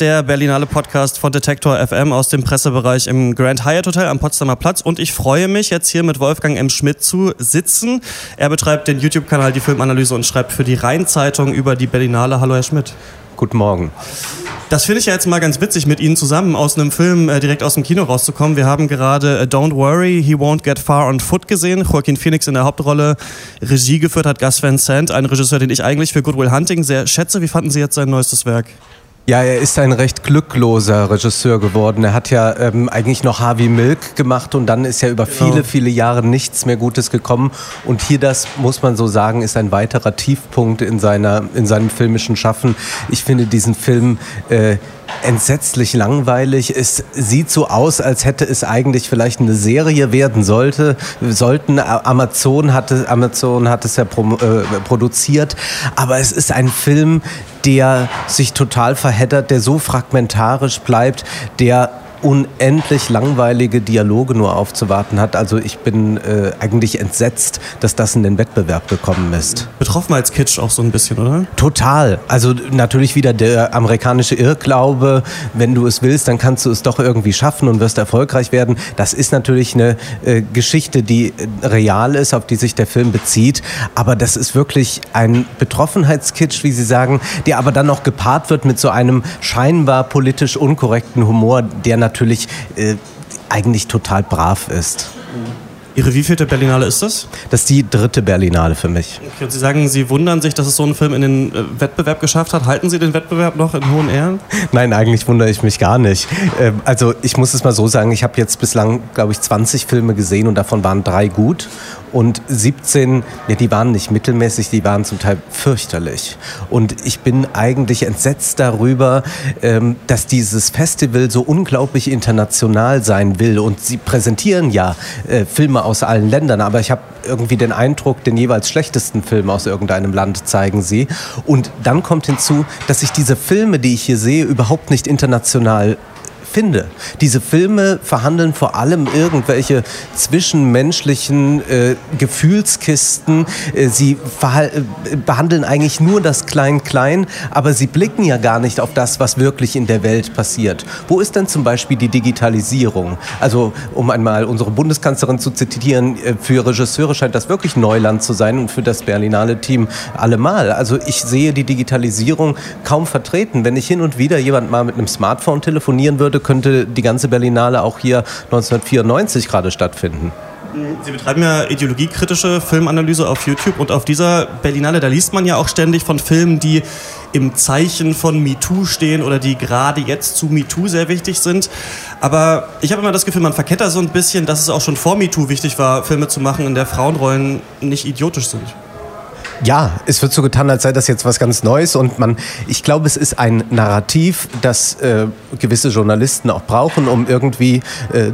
Der Berlinale Podcast von Detektor FM aus dem Pressebereich im Grand Hyatt Hotel am Potsdamer Platz. Und ich freue mich jetzt hier mit Wolfgang M. Schmidt zu sitzen. Er betreibt den YouTube-Kanal Die Filmanalyse und schreibt für die Rheinzeitung über die Berlinale. Hallo, Herr Schmidt. Guten Morgen. Das finde ich ja jetzt mal ganz witzig, mit Ihnen zusammen aus einem Film äh, direkt aus dem Kino rauszukommen. Wir haben gerade äh, Don't Worry, He Won't Get Far on Foot gesehen. Joaquin Phoenix in der Hauptrolle. Regie geführt hat Gus Van Sant, ein Regisseur, den ich eigentlich für Good Will Hunting sehr schätze. Wie fanden Sie jetzt sein neuestes Werk? Ja, er ist ein recht glückloser Regisseur geworden. Er hat ja ähm, eigentlich noch Harvey Milk gemacht und dann ist ja über genau. viele, viele Jahre nichts mehr Gutes gekommen. Und hier, das muss man so sagen, ist ein weiterer Tiefpunkt in, seiner, in seinem filmischen Schaffen. Ich finde diesen Film äh, entsetzlich langweilig. Es sieht so aus, als hätte es eigentlich vielleicht eine Serie werden sollte. Sollten Amazon hatte Amazon hat es ja pro, äh, produziert, aber es ist ein Film, der sich total verheddert, der so fragmentarisch bleibt, der unendlich langweilige Dialoge nur aufzuwarten hat. Also ich bin äh, eigentlich entsetzt, dass das in den Wettbewerb gekommen ist. Betroffenheitskitsch auch so ein bisschen, oder? Total. Also natürlich wieder der amerikanische Irrglaube, wenn du es willst, dann kannst du es doch irgendwie schaffen und wirst erfolgreich werden. Das ist natürlich eine äh, Geschichte, die äh, real ist, auf die sich der Film bezieht. Aber das ist wirklich ein Betroffenheitskitsch, wie Sie sagen, der aber dann noch gepaart wird mit so einem scheinbar politisch unkorrekten Humor, der natürlich natürlich äh, eigentlich total brav ist. Ihre wievielte Berlinale ist das? Das ist die dritte Berlinale für mich. Okay, und Sie sagen, Sie wundern sich, dass es so einen Film in den äh, Wettbewerb geschafft hat. Halten Sie den Wettbewerb noch in hohen Ehren? Nein, eigentlich wundere ich mich gar nicht. Ähm, also ich muss es mal so sagen, ich habe jetzt bislang, glaube ich, 20 Filme gesehen und davon waren drei gut und 17, ja, die waren nicht mittelmäßig, die waren zum Teil fürchterlich. Und ich bin eigentlich entsetzt darüber, ähm, dass dieses Festival so unglaublich international sein will. Und sie präsentieren ja äh, Filme aus allen Ländern, aber ich habe irgendwie den Eindruck, den jeweils schlechtesten Film aus irgendeinem Land zeigen sie. Und dann kommt hinzu, dass ich diese Filme, die ich hier sehe, überhaupt nicht international finde. Diese Filme verhandeln vor allem irgendwelche zwischenmenschlichen äh, Gefühlskisten. Äh, sie äh, behandeln eigentlich nur das Klein-Klein, aber sie blicken ja gar nicht auf das, was wirklich in der Welt passiert. Wo ist denn zum Beispiel die Digitalisierung? Also, um einmal unsere Bundeskanzlerin zu zitieren, äh, für Regisseure scheint das wirklich Neuland zu sein und für das Berlinale Team allemal. Also, ich sehe die Digitalisierung kaum vertreten. Wenn ich hin und wieder jemand mal mit einem Smartphone telefonieren würde, könnte die ganze Berlinale auch hier 1994 gerade stattfinden. Sie betreiben ja ideologiekritische Filmanalyse auf YouTube und auf dieser Berlinale, da liest man ja auch ständig von Filmen, die im Zeichen von MeToo stehen oder die gerade jetzt zu MeToo sehr wichtig sind. Aber ich habe immer das Gefühl, man verkennt da so ein bisschen, dass es auch schon vor MeToo wichtig war, Filme zu machen, in der Frauenrollen nicht idiotisch sind. Ja, es wird so getan, als sei das jetzt was ganz Neues und man, ich glaube, es ist ein Narrativ, das äh, gewisse Journalisten auch brauchen, um irgendwie äh,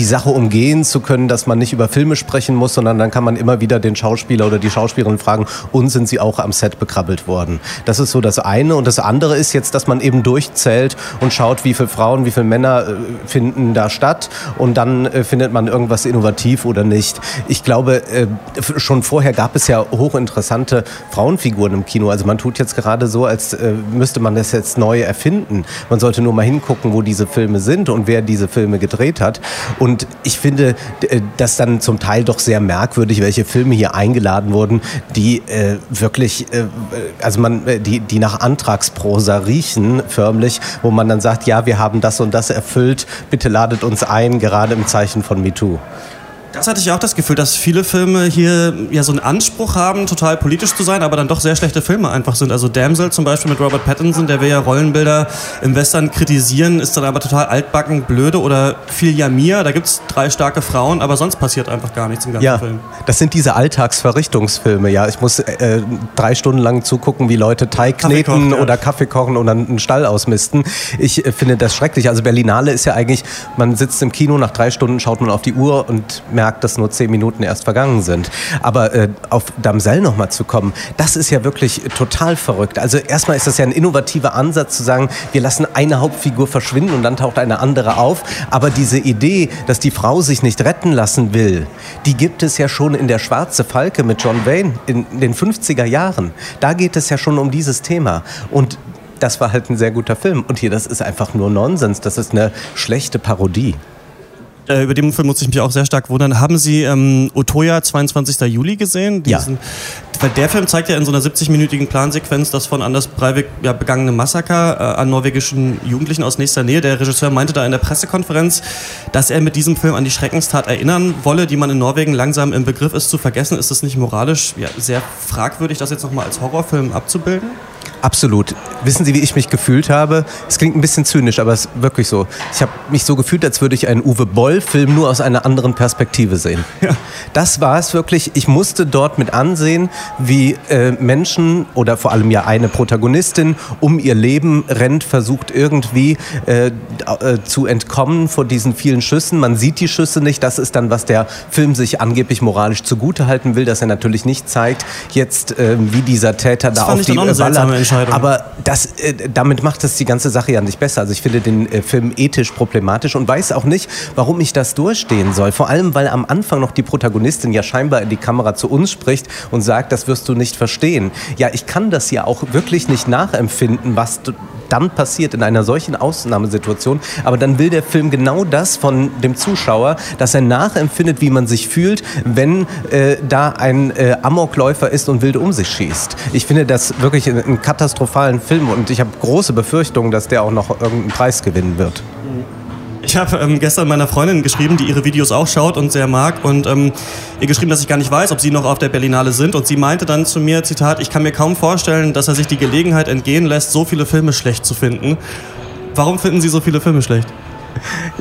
die Sache umgehen zu können, dass man nicht über Filme sprechen muss, sondern dann kann man immer wieder den Schauspieler oder die Schauspielerin fragen, und sind sie auch am Set bekrabbelt worden? Das ist so das eine. Und das andere ist jetzt, dass man eben durchzählt und schaut, wie viele Frauen, wie viele Männer äh, finden da statt. Und dann äh, findet man irgendwas innovativ oder nicht. Ich glaube, äh, schon vorher gab es ja hochinteressante Frauenfiguren im Kino. Also man tut jetzt gerade so, als müsste man das jetzt neu erfinden. Man sollte nur mal hingucken, wo diese Filme sind und wer diese Filme gedreht hat. Und ich finde äh, das dann zum Teil doch sehr merkwürdig, welche Filme hier eingeladen wurden, die äh, wirklich, äh, also man, äh, die, die nach Antragsprosa riechen, förmlich, wo man dann sagt, ja, wir haben das und das erfüllt, bitte ladet uns ein, gerade im Zeichen von MeToo. Das hatte ich auch das Gefühl, dass viele Filme hier ja so einen Anspruch haben, total politisch zu sein, aber dann doch sehr schlechte Filme einfach sind. Also Damsel zum Beispiel mit Robert Pattinson, der will ja Rollenbilder im Western kritisieren, ist dann aber total altbacken, blöde oder viel Yamir, da gibt es drei starke Frauen, aber sonst passiert einfach gar nichts im ganzen ja, Film. Das sind diese Alltagsverrichtungsfilme, ja. Ich muss äh, drei Stunden lang zugucken, wie Leute Teig Kaffee kneten kochen, ja. oder Kaffee kochen und dann einen Stall ausmisten. Ich äh, finde das schrecklich. Also Berlinale ist ja eigentlich, man sitzt im Kino, nach drei Stunden schaut man auf die Uhr und merkt, dass nur zehn Minuten erst vergangen sind. Aber äh, auf Damsel nochmal zu kommen, das ist ja wirklich total verrückt. Also erstmal ist das ja ein innovativer Ansatz zu sagen, wir lassen eine Hauptfigur verschwinden und dann taucht eine andere auf. Aber diese Idee, dass die Frau sich nicht retten lassen will, die gibt es ja schon in der Schwarze Falke mit John Wayne in den 50er Jahren. Da geht es ja schon um dieses Thema. Und das war halt ein sehr guter Film. Und hier, das ist einfach nur Nonsens. Das ist eine schlechte Parodie. Äh, über den Film muss ich mich auch sehr stark wundern. Haben Sie ähm, Otoya 22. Juli gesehen? Diesen, ja. Weil der Film zeigt ja in so einer 70-minütigen Plansequenz das von Anders Breivik ja, begangene Massaker äh, an norwegischen Jugendlichen aus nächster Nähe. Der Regisseur meinte da in der Pressekonferenz, dass er mit diesem Film an die Schreckenstat erinnern wolle, die man in Norwegen langsam im Begriff ist zu vergessen. Ist das nicht moralisch ja, sehr fragwürdig, das jetzt nochmal als Horrorfilm abzubilden? Absolut. Wissen Sie, wie ich mich gefühlt habe? Es klingt ein bisschen zynisch, aber es ist wirklich so. Ich habe mich so gefühlt, als würde ich einen Uwe Boll-Film nur aus einer anderen Perspektive sehen. Ja. Das war es wirklich. Ich musste dort mit ansehen, wie äh, Menschen oder vor allem ja eine Protagonistin um ihr Leben rennt, versucht irgendwie äh, äh, zu entkommen vor diesen vielen Schüssen. Man sieht die Schüsse nicht. Das ist dann, was der Film sich angeblich moralisch zugutehalten will, dass er natürlich nicht zeigt, jetzt äh, wie dieser Täter das da auf die Waller Entscheidung. Aber das, äh, damit macht es die ganze Sache ja nicht besser. Also ich finde den äh, Film ethisch problematisch und weiß auch nicht, warum ich das durchstehen soll. Vor allem, weil am Anfang noch die Protagonistin ja scheinbar in die Kamera zu uns spricht und sagt, das wirst du nicht verstehen. Ja, ich kann das ja auch wirklich nicht nachempfinden, was dann passiert in einer solchen Ausnahmesituation. Aber dann will der Film genau das von dem Zuschauer, dass er nachempfindet, wie man sich fühlt, wenn äh, da ein äh, Amokläufer ist und wild um sich schießt. Ich finde das wirklich einen katastrophalen Film und ich habe große Befürchtungen, dass der auch noch irgendeinen Preis gewinnen wird. Ich habe ähm, gestern meiner Freundin geschrieben, die ihre Videos auch schaut und sehr mag und ähm, ihr geschrieben, dass ich gar nicht weiß, ob sie noch auf der Berlinale sind und sie meinte dann zu mir, Zitat, ich kann mir kaum vorstellen, dass er sich die Gelegenheit entgehen lässt, so viele Filme schlecht zu finden. Warum finden Sie so viele Filme schlecht?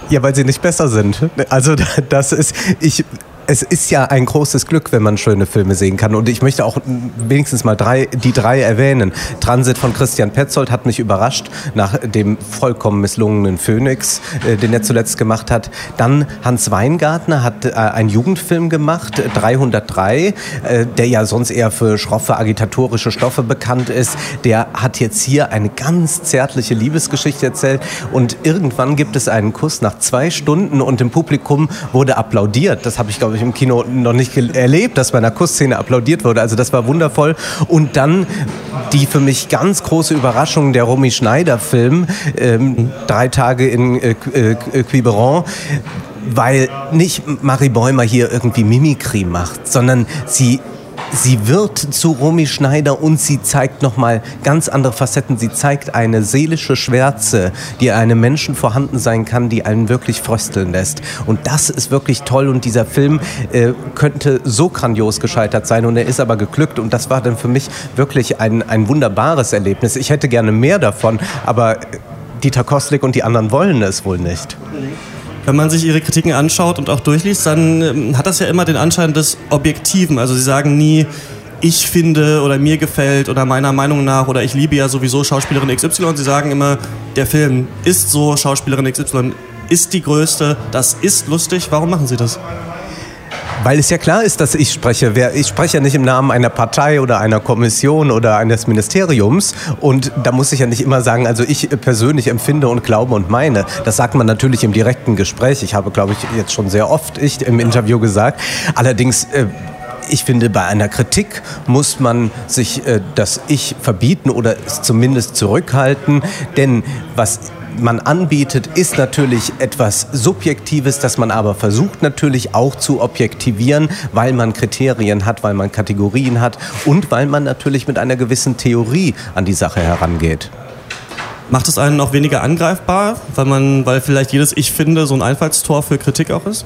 Ja, weil sie nicht besser sind. Also das ist, ich, es ist ja ein großes Glück, wenn man schöne Filme sehen kann. Und ich möchte auch wenigstens mal drei, die drei erwähnen. Transit von Christian Petzold hat mich überrascht nach dem vollkommen misslungenen Phoenix, äh, den er zuletzt gemacht hat. Dann Hans Weingartner hat äh, einen Jugendfilm gemacht, 303, äh, der ja sonst eher für schroffe agitatorische Stoffe bekannt ist. Der hat jetzt hier eine ganz zärtliche Liebesgeschichte erzählt. Und irgendwann gibt es einen Kuss nach zwei Stunden und im Publikum wurde applaudiert. Das habe ich, glaube ich, ich, im Kino noch nicht erlebt, dass bei einer Kussszene applaudiert wurde. Also das war wundervoll. Und dann die für mich ganz große Überraschung, der Romy Schneider-Film, ähm, drei Tage in äh, äh, Quiberon weil nicht Marie Bäumer hier irgendwie Mimikry macht, sondern sie Sie wird zu Romy Schneider und sie zeigt nochmal ganz andere Facetten. Sie zeigt eine seelische Schwärze, die einem Menschen vorhanden sein kann, die einen wirklich frösteln lässt. Und das ist wirklich toll und dieser Film äh, könnte so grandios gescheitert sein und er ist aber geglückt und das war dann für mich wirklich ein, ein wunderbares Erlebnis. Ich hätte gerne mehr davon, aber Dieter Kostlik und die anderen wollen es wohl nicht. Wenn man sich Ihre Kritiken anschaut und auch durchliest, dann ähm, hat das ja immer den Anschein des Objektiven. Also Sie sagen nie, ich finde oder mir gefällt oder meiner Meinung nach oder ich liebe ja sowieso Schauspielerin XY. Sie sagen immer, der Film ist so, Schauspielerin XY ist die größte, das ist lustig. Warum machen Sie das? Weil es ja klar ist, dass ich spreche. Ich spreche ja nicht im Namen einer Partei oder einer Kommission oder eines Ministeriums. Und da muss ich ja nicht immer sagen, also ich persönlich empfinde und glaube und meine. Das sagt man natürlich im direkten Gespräch. Ich habe, glaube ich, jetzt schon sehr oft ich im Interview gesagt. Allerdings äh, ich finde, bei einer Kritik muss man sich äh, das Ich verbieten oder zumindest zurückhalten. Denn was man anbietet, ist natürlich etwas Subjektives, das man aber versucht natürlich auch zu objektivieren, weil man Kriterien hat, weil man Kategorien hat und weil man natürlich mit einer gewissen Theorie an die Sache herangeht. Macht es einen auch weniger angreifbar, weil man, weil vielleicht jedes Ich finde so ein Einfallstor für Kritik auch ist?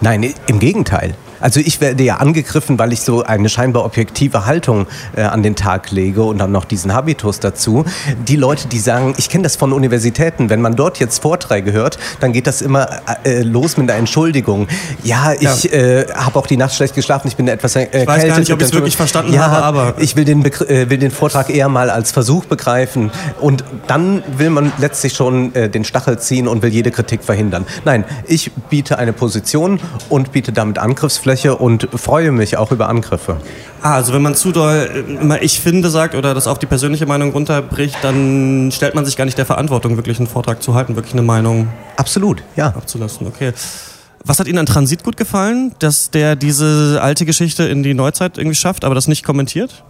Nein, im Gegenteil. Also ich werde ja angegriffen, weil ich so eine scheinbar objektive Haltung äh, an den Tag lege und dann noch diesen Habitus dazu. Die Leute, die sagen, ich kenne das von Universitäten, wenn man dort jetzt Vorträge hört, dann geht das immer äh, los mit einer Entschuldigung. Ja, ich ja. äh, habe auch die Nacht schlecht geschlafen, ich bin etwas erkältet. Ich weiß gar nicht, ob ich es wirklich verstanden ja, habe, aber... Ich will den, äh, will den Vortrag eher mal als Versuch begreifen und dann will man letztlich schon äh, den Stachel ziehen und will jede Kritik verhindern. Nein, ich biete eine Position und biete damit Angriffsfläche Angriffsfläche und freue mich auch über Angriffe. Ah, also wenn man zu doll immer ich finde sagt oder das auf die persönliche Meinung runterbricht, dann stellt man sich gar nicht der Verantwortung, wirklich einen Vortrag zu halten, wirklich eine Meinung Absolut, ja. abzulassen. Okay. Was hat Ihnen an Transit gut gefallen, dass der diese alte Geschichte in die Neuzeit irgendwie schafft, aber das nicht kommentiert?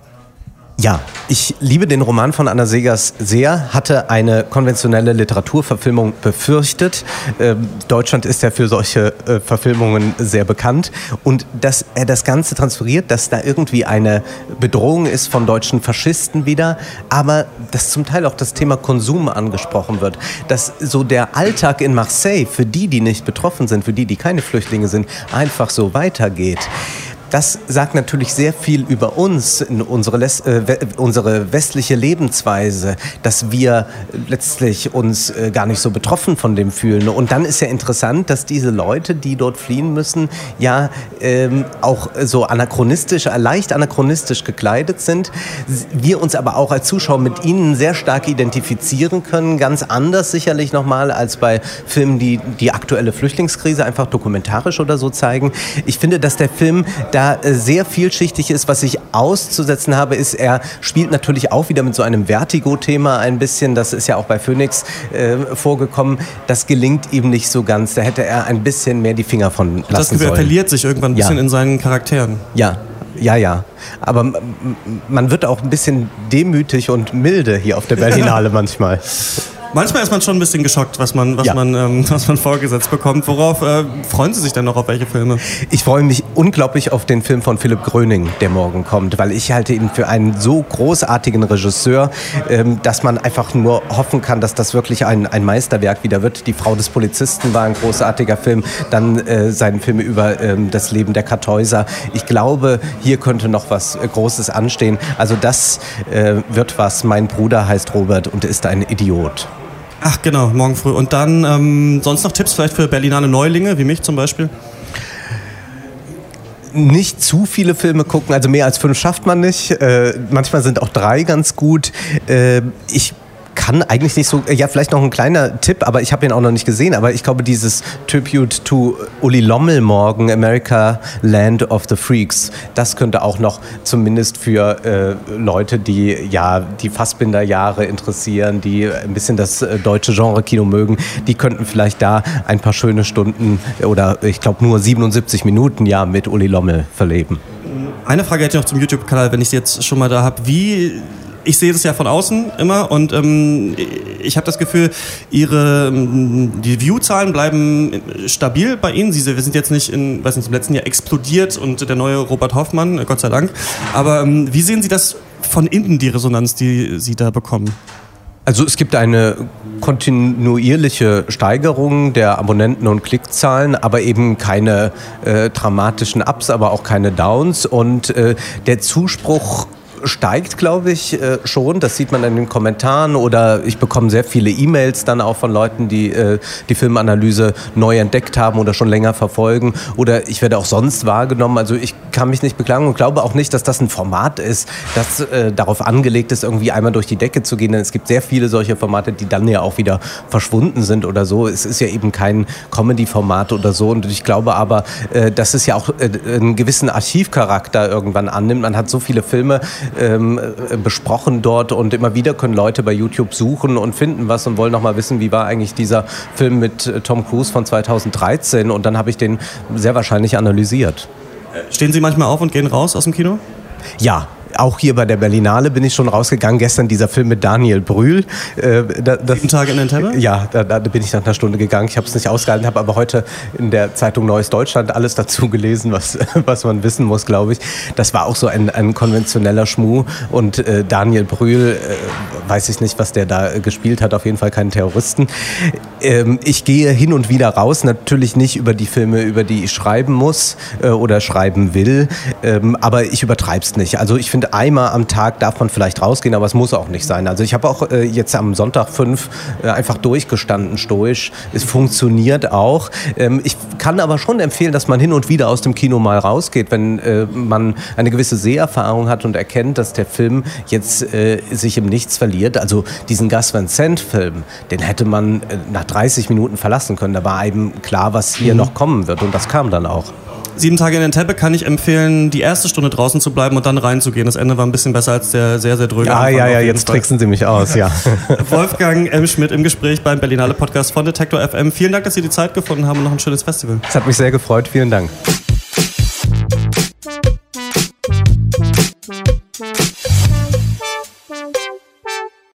Ja, ich liebe den Roman von Anna Segers sehr, hatte eine konventionelle Literaturverfilmung befürchtet. Ähm, Deutschland ist ja für solche äh, Verfilmungen sehr bekannt. Und dass er das Ganze transferiert, dass da irgendwie eine Bedrohung ist von deutschen Faschisten wieder, aber dass zum Teil auch das Thema Konsum angesprochen wird. Dass so der Alltag in Marseille für die, die nicht betroffen sind, für die, die keine Flüchtlinge sind, einfach so weitergeht. Das sagt natürlich sehr viel über uns, unsere, äh, unsere westliche Lebensweise, dass wir letztlich uns äh, gar nicht so betroffen von dem fühlen. Und dann ist ja interessant, dass diese Leute, die dort fliehen müssen, ja ähm, auch so anachronistisch, leicht anachronistisch gekleidet sind. Wir uns aber auch als Zuschauer mit ihnen sehr stark identifizieren können, ganz anders sicherlich nochmal als bei Filmen, die die aktuelle Flüchtlingskrise einfach dokumentarisch oder so zeigen. Ich finde, dass der Film da sehr vielschichtig ist. Was ich auszusetzen habe, ist, er spielt natürlich auch wieder mit so einem Vertigo-Thema ein bisschen. Das ist ja auch bei Phoenix äh, vorgekommen. Das gelingt ihm nicht so ganz. Da hätte er ein bisschen mehr die Finger von lassen das sollen. Er verliert sich irgendwann ein bisschen ja. in seinen Charakteren. Ja, ja, ja. Aber man wird auch ein bisschen demütig und milde hier auf der Berlinale manchmal. Manchmal ist man schon ein bisschen geschockt, was man, was ja. man, ähm, was man vorgesetzt bekommt. Worauf äh, freuen Sie sich denn noch auf welche Filme? Ich freue mich unglaublich auf den Film von Philipp Gröning, der morgen kommt, weil ich halte ihn für einen so großartigen Regisseur, ähm, dass man einfach nur hoffen kann, dass das wirklich ein, ein Meisterwerk wieder wird. Die Frau des Polizisten war ein großartiger Film, dann äh, sein Film über ähm, das Leben der Kartäuser. Ich glaube, hier könnte noch was äh, Großes anstehen. Also das äh, wird was. Mein Bruder heißt Robert und ist ein Idiot. Ach genau, morgen früh. Und dann ähm, sonst noch Tipps vielleicht für Berlinale Neulinge, wie mich zum Beispiel? nicht zu viele Filme gucken, also mehr als fünf schafft man nicht. Äh, manchmal sind auch drei ganz gut. Äh, ich kann eigentlich nicht so, ja, vielleicht noch ein kleiner Tipp, aber ich habe ihn auch noch nicht gesehen, aber ich glaube, dieses Tribute to Uli Lommel morgen, America Land of the Freaks, das könnte auch noch zumindest für äh, Leute, die ja die Fassbinder-Jahre interessieren, die ein bisschen das äh, deutsche Genre-Kino mögen, die könnten vielleicht da ein paar schöne Stunden oder ich glaube nur 77 Minuten ja mit Uli Lommel verleben. Eine Frage hätte ich noch zum YouTube-Kanal, wenn ich sie jetzt schon mal da habe. Wie ich sehe das ja von außen immer und ähm, ich habe das Gefühl, ihre ähm, die View-Zahlen bleiben stabil bei Ihnen. Sie wir sind jetzt nicht in, weiß nicht, im letzten Jahr explodiert und der neue Robert Hoffmann, äh, Gott sei Dank. Aber ähm, wie sehen Sie das von innen, die Resonanz, die Sie da bekommen? Also es gibt eine kontinuierliche Steigerung der Abonnenten- und Klickzahlen, aber eben keine äh, dramatischen Ups, aber auch keine Downs. Und äh, der Zuspruch steigt, glaube ich, äh, schon. Das sieht man in den Kommentaren oder ich bekomme sehr viele E-Mails dann auch von Leuten, die äh, die Filmanalyse neu entdeckt haben oder schon länger verfolgen. Oder ich werde auch sonst wahrgenommen. Also ich kann mich nicht beklagen und glaube auch nicht, dass das ein Format ist, das äh, darauf angelegt ist, irgendwie einmal durch die Decke zu gehen. Denn es gibt sehr viele solche Formate, die dann ja auch wieder verschwunden sind oder so. Es ist ja eben kein Comedy-Format oder so. Und ich glaube aber, dass es ja auch einen gewissen Archivcharakter irgendwann annimmt. Man hat so viele Filme, ähm, äh, besprochen dort und immer wieder können Leute bei YouTube suchen und finden was und wollen noch mal wissen, wie war eigentlich dieser Film mit äh, Tom Cruise von 2013 und dann habe ich den sehr wahrscheinlich analysiert. Stehen Sie manchmal auf und gehen raus aus dem Kino? Ja, auch hier bei der Berlinale bin ich schon rausgegangen. Gestern dieser Film mit Daniel Brühl. Äh, da, das, Sieben Tage in Entebbe? Ja, da, da, bin ich nach einer Stunde gegangen. Ich habe es nicht ausgehalten, habe aber heute in der Zeitung Neues Deutschland alles dazu gelesen, was, was man wissen muss, glaube ich. Das war auch so ein, ein konventioneller Schmuh. Und äh, Daniel Brühl, äh, weiß ich nicht, was der da gespielt hat, auf jeden Fall keinen Terroristen. Ähm, ich gehe hin und wieder raus, natürlich nicht über die Filme, über die ich schreiben muss äh, oder schreiben will, ähm, aber ich übertreibe es nicht. Also ich finde, finde, einmal am Tag darf man vielleicht rausgehen, aber es muss auch nicht sein. Also ich habe auch äh, jetzt am Sonntag fünf äh, einfach durchgestanden, stoisch. Es funktioniert auch. Ähm, ich kann aber schon empfehlen, dass man hin und wieder aus dem Kino mal rausgeht, wenn äh, man eine gewisse Seherfahrung hat und erkennt, dass der Film jetzt äh, sich im Nichts verliert. Also diesen Gus Van Sant-Film, den hätte man äh, nach 30 Minuten verlassen können. Da war eben klar, was hier mhm. noch kommen wird und das kam dann auch. Sieben Tage in Entebbe kann ich empfehlen, die erste Stunde draußen zu bleiben und dann reinzugehen. Das Ende war ein bisschen besser als der sehr, sehr dröge. Ah, ja, ja, jetzt tricksen Sie mich aus, ja. Wolfgang M. Schmidt im Gespräch beim Berlinale Podcast von Detektor FM. Vielen Dank, dass Sie die Zeit gefunden haben und noch ein schönes Festival. Es hat mich sehr gefreut. Vielen Dank.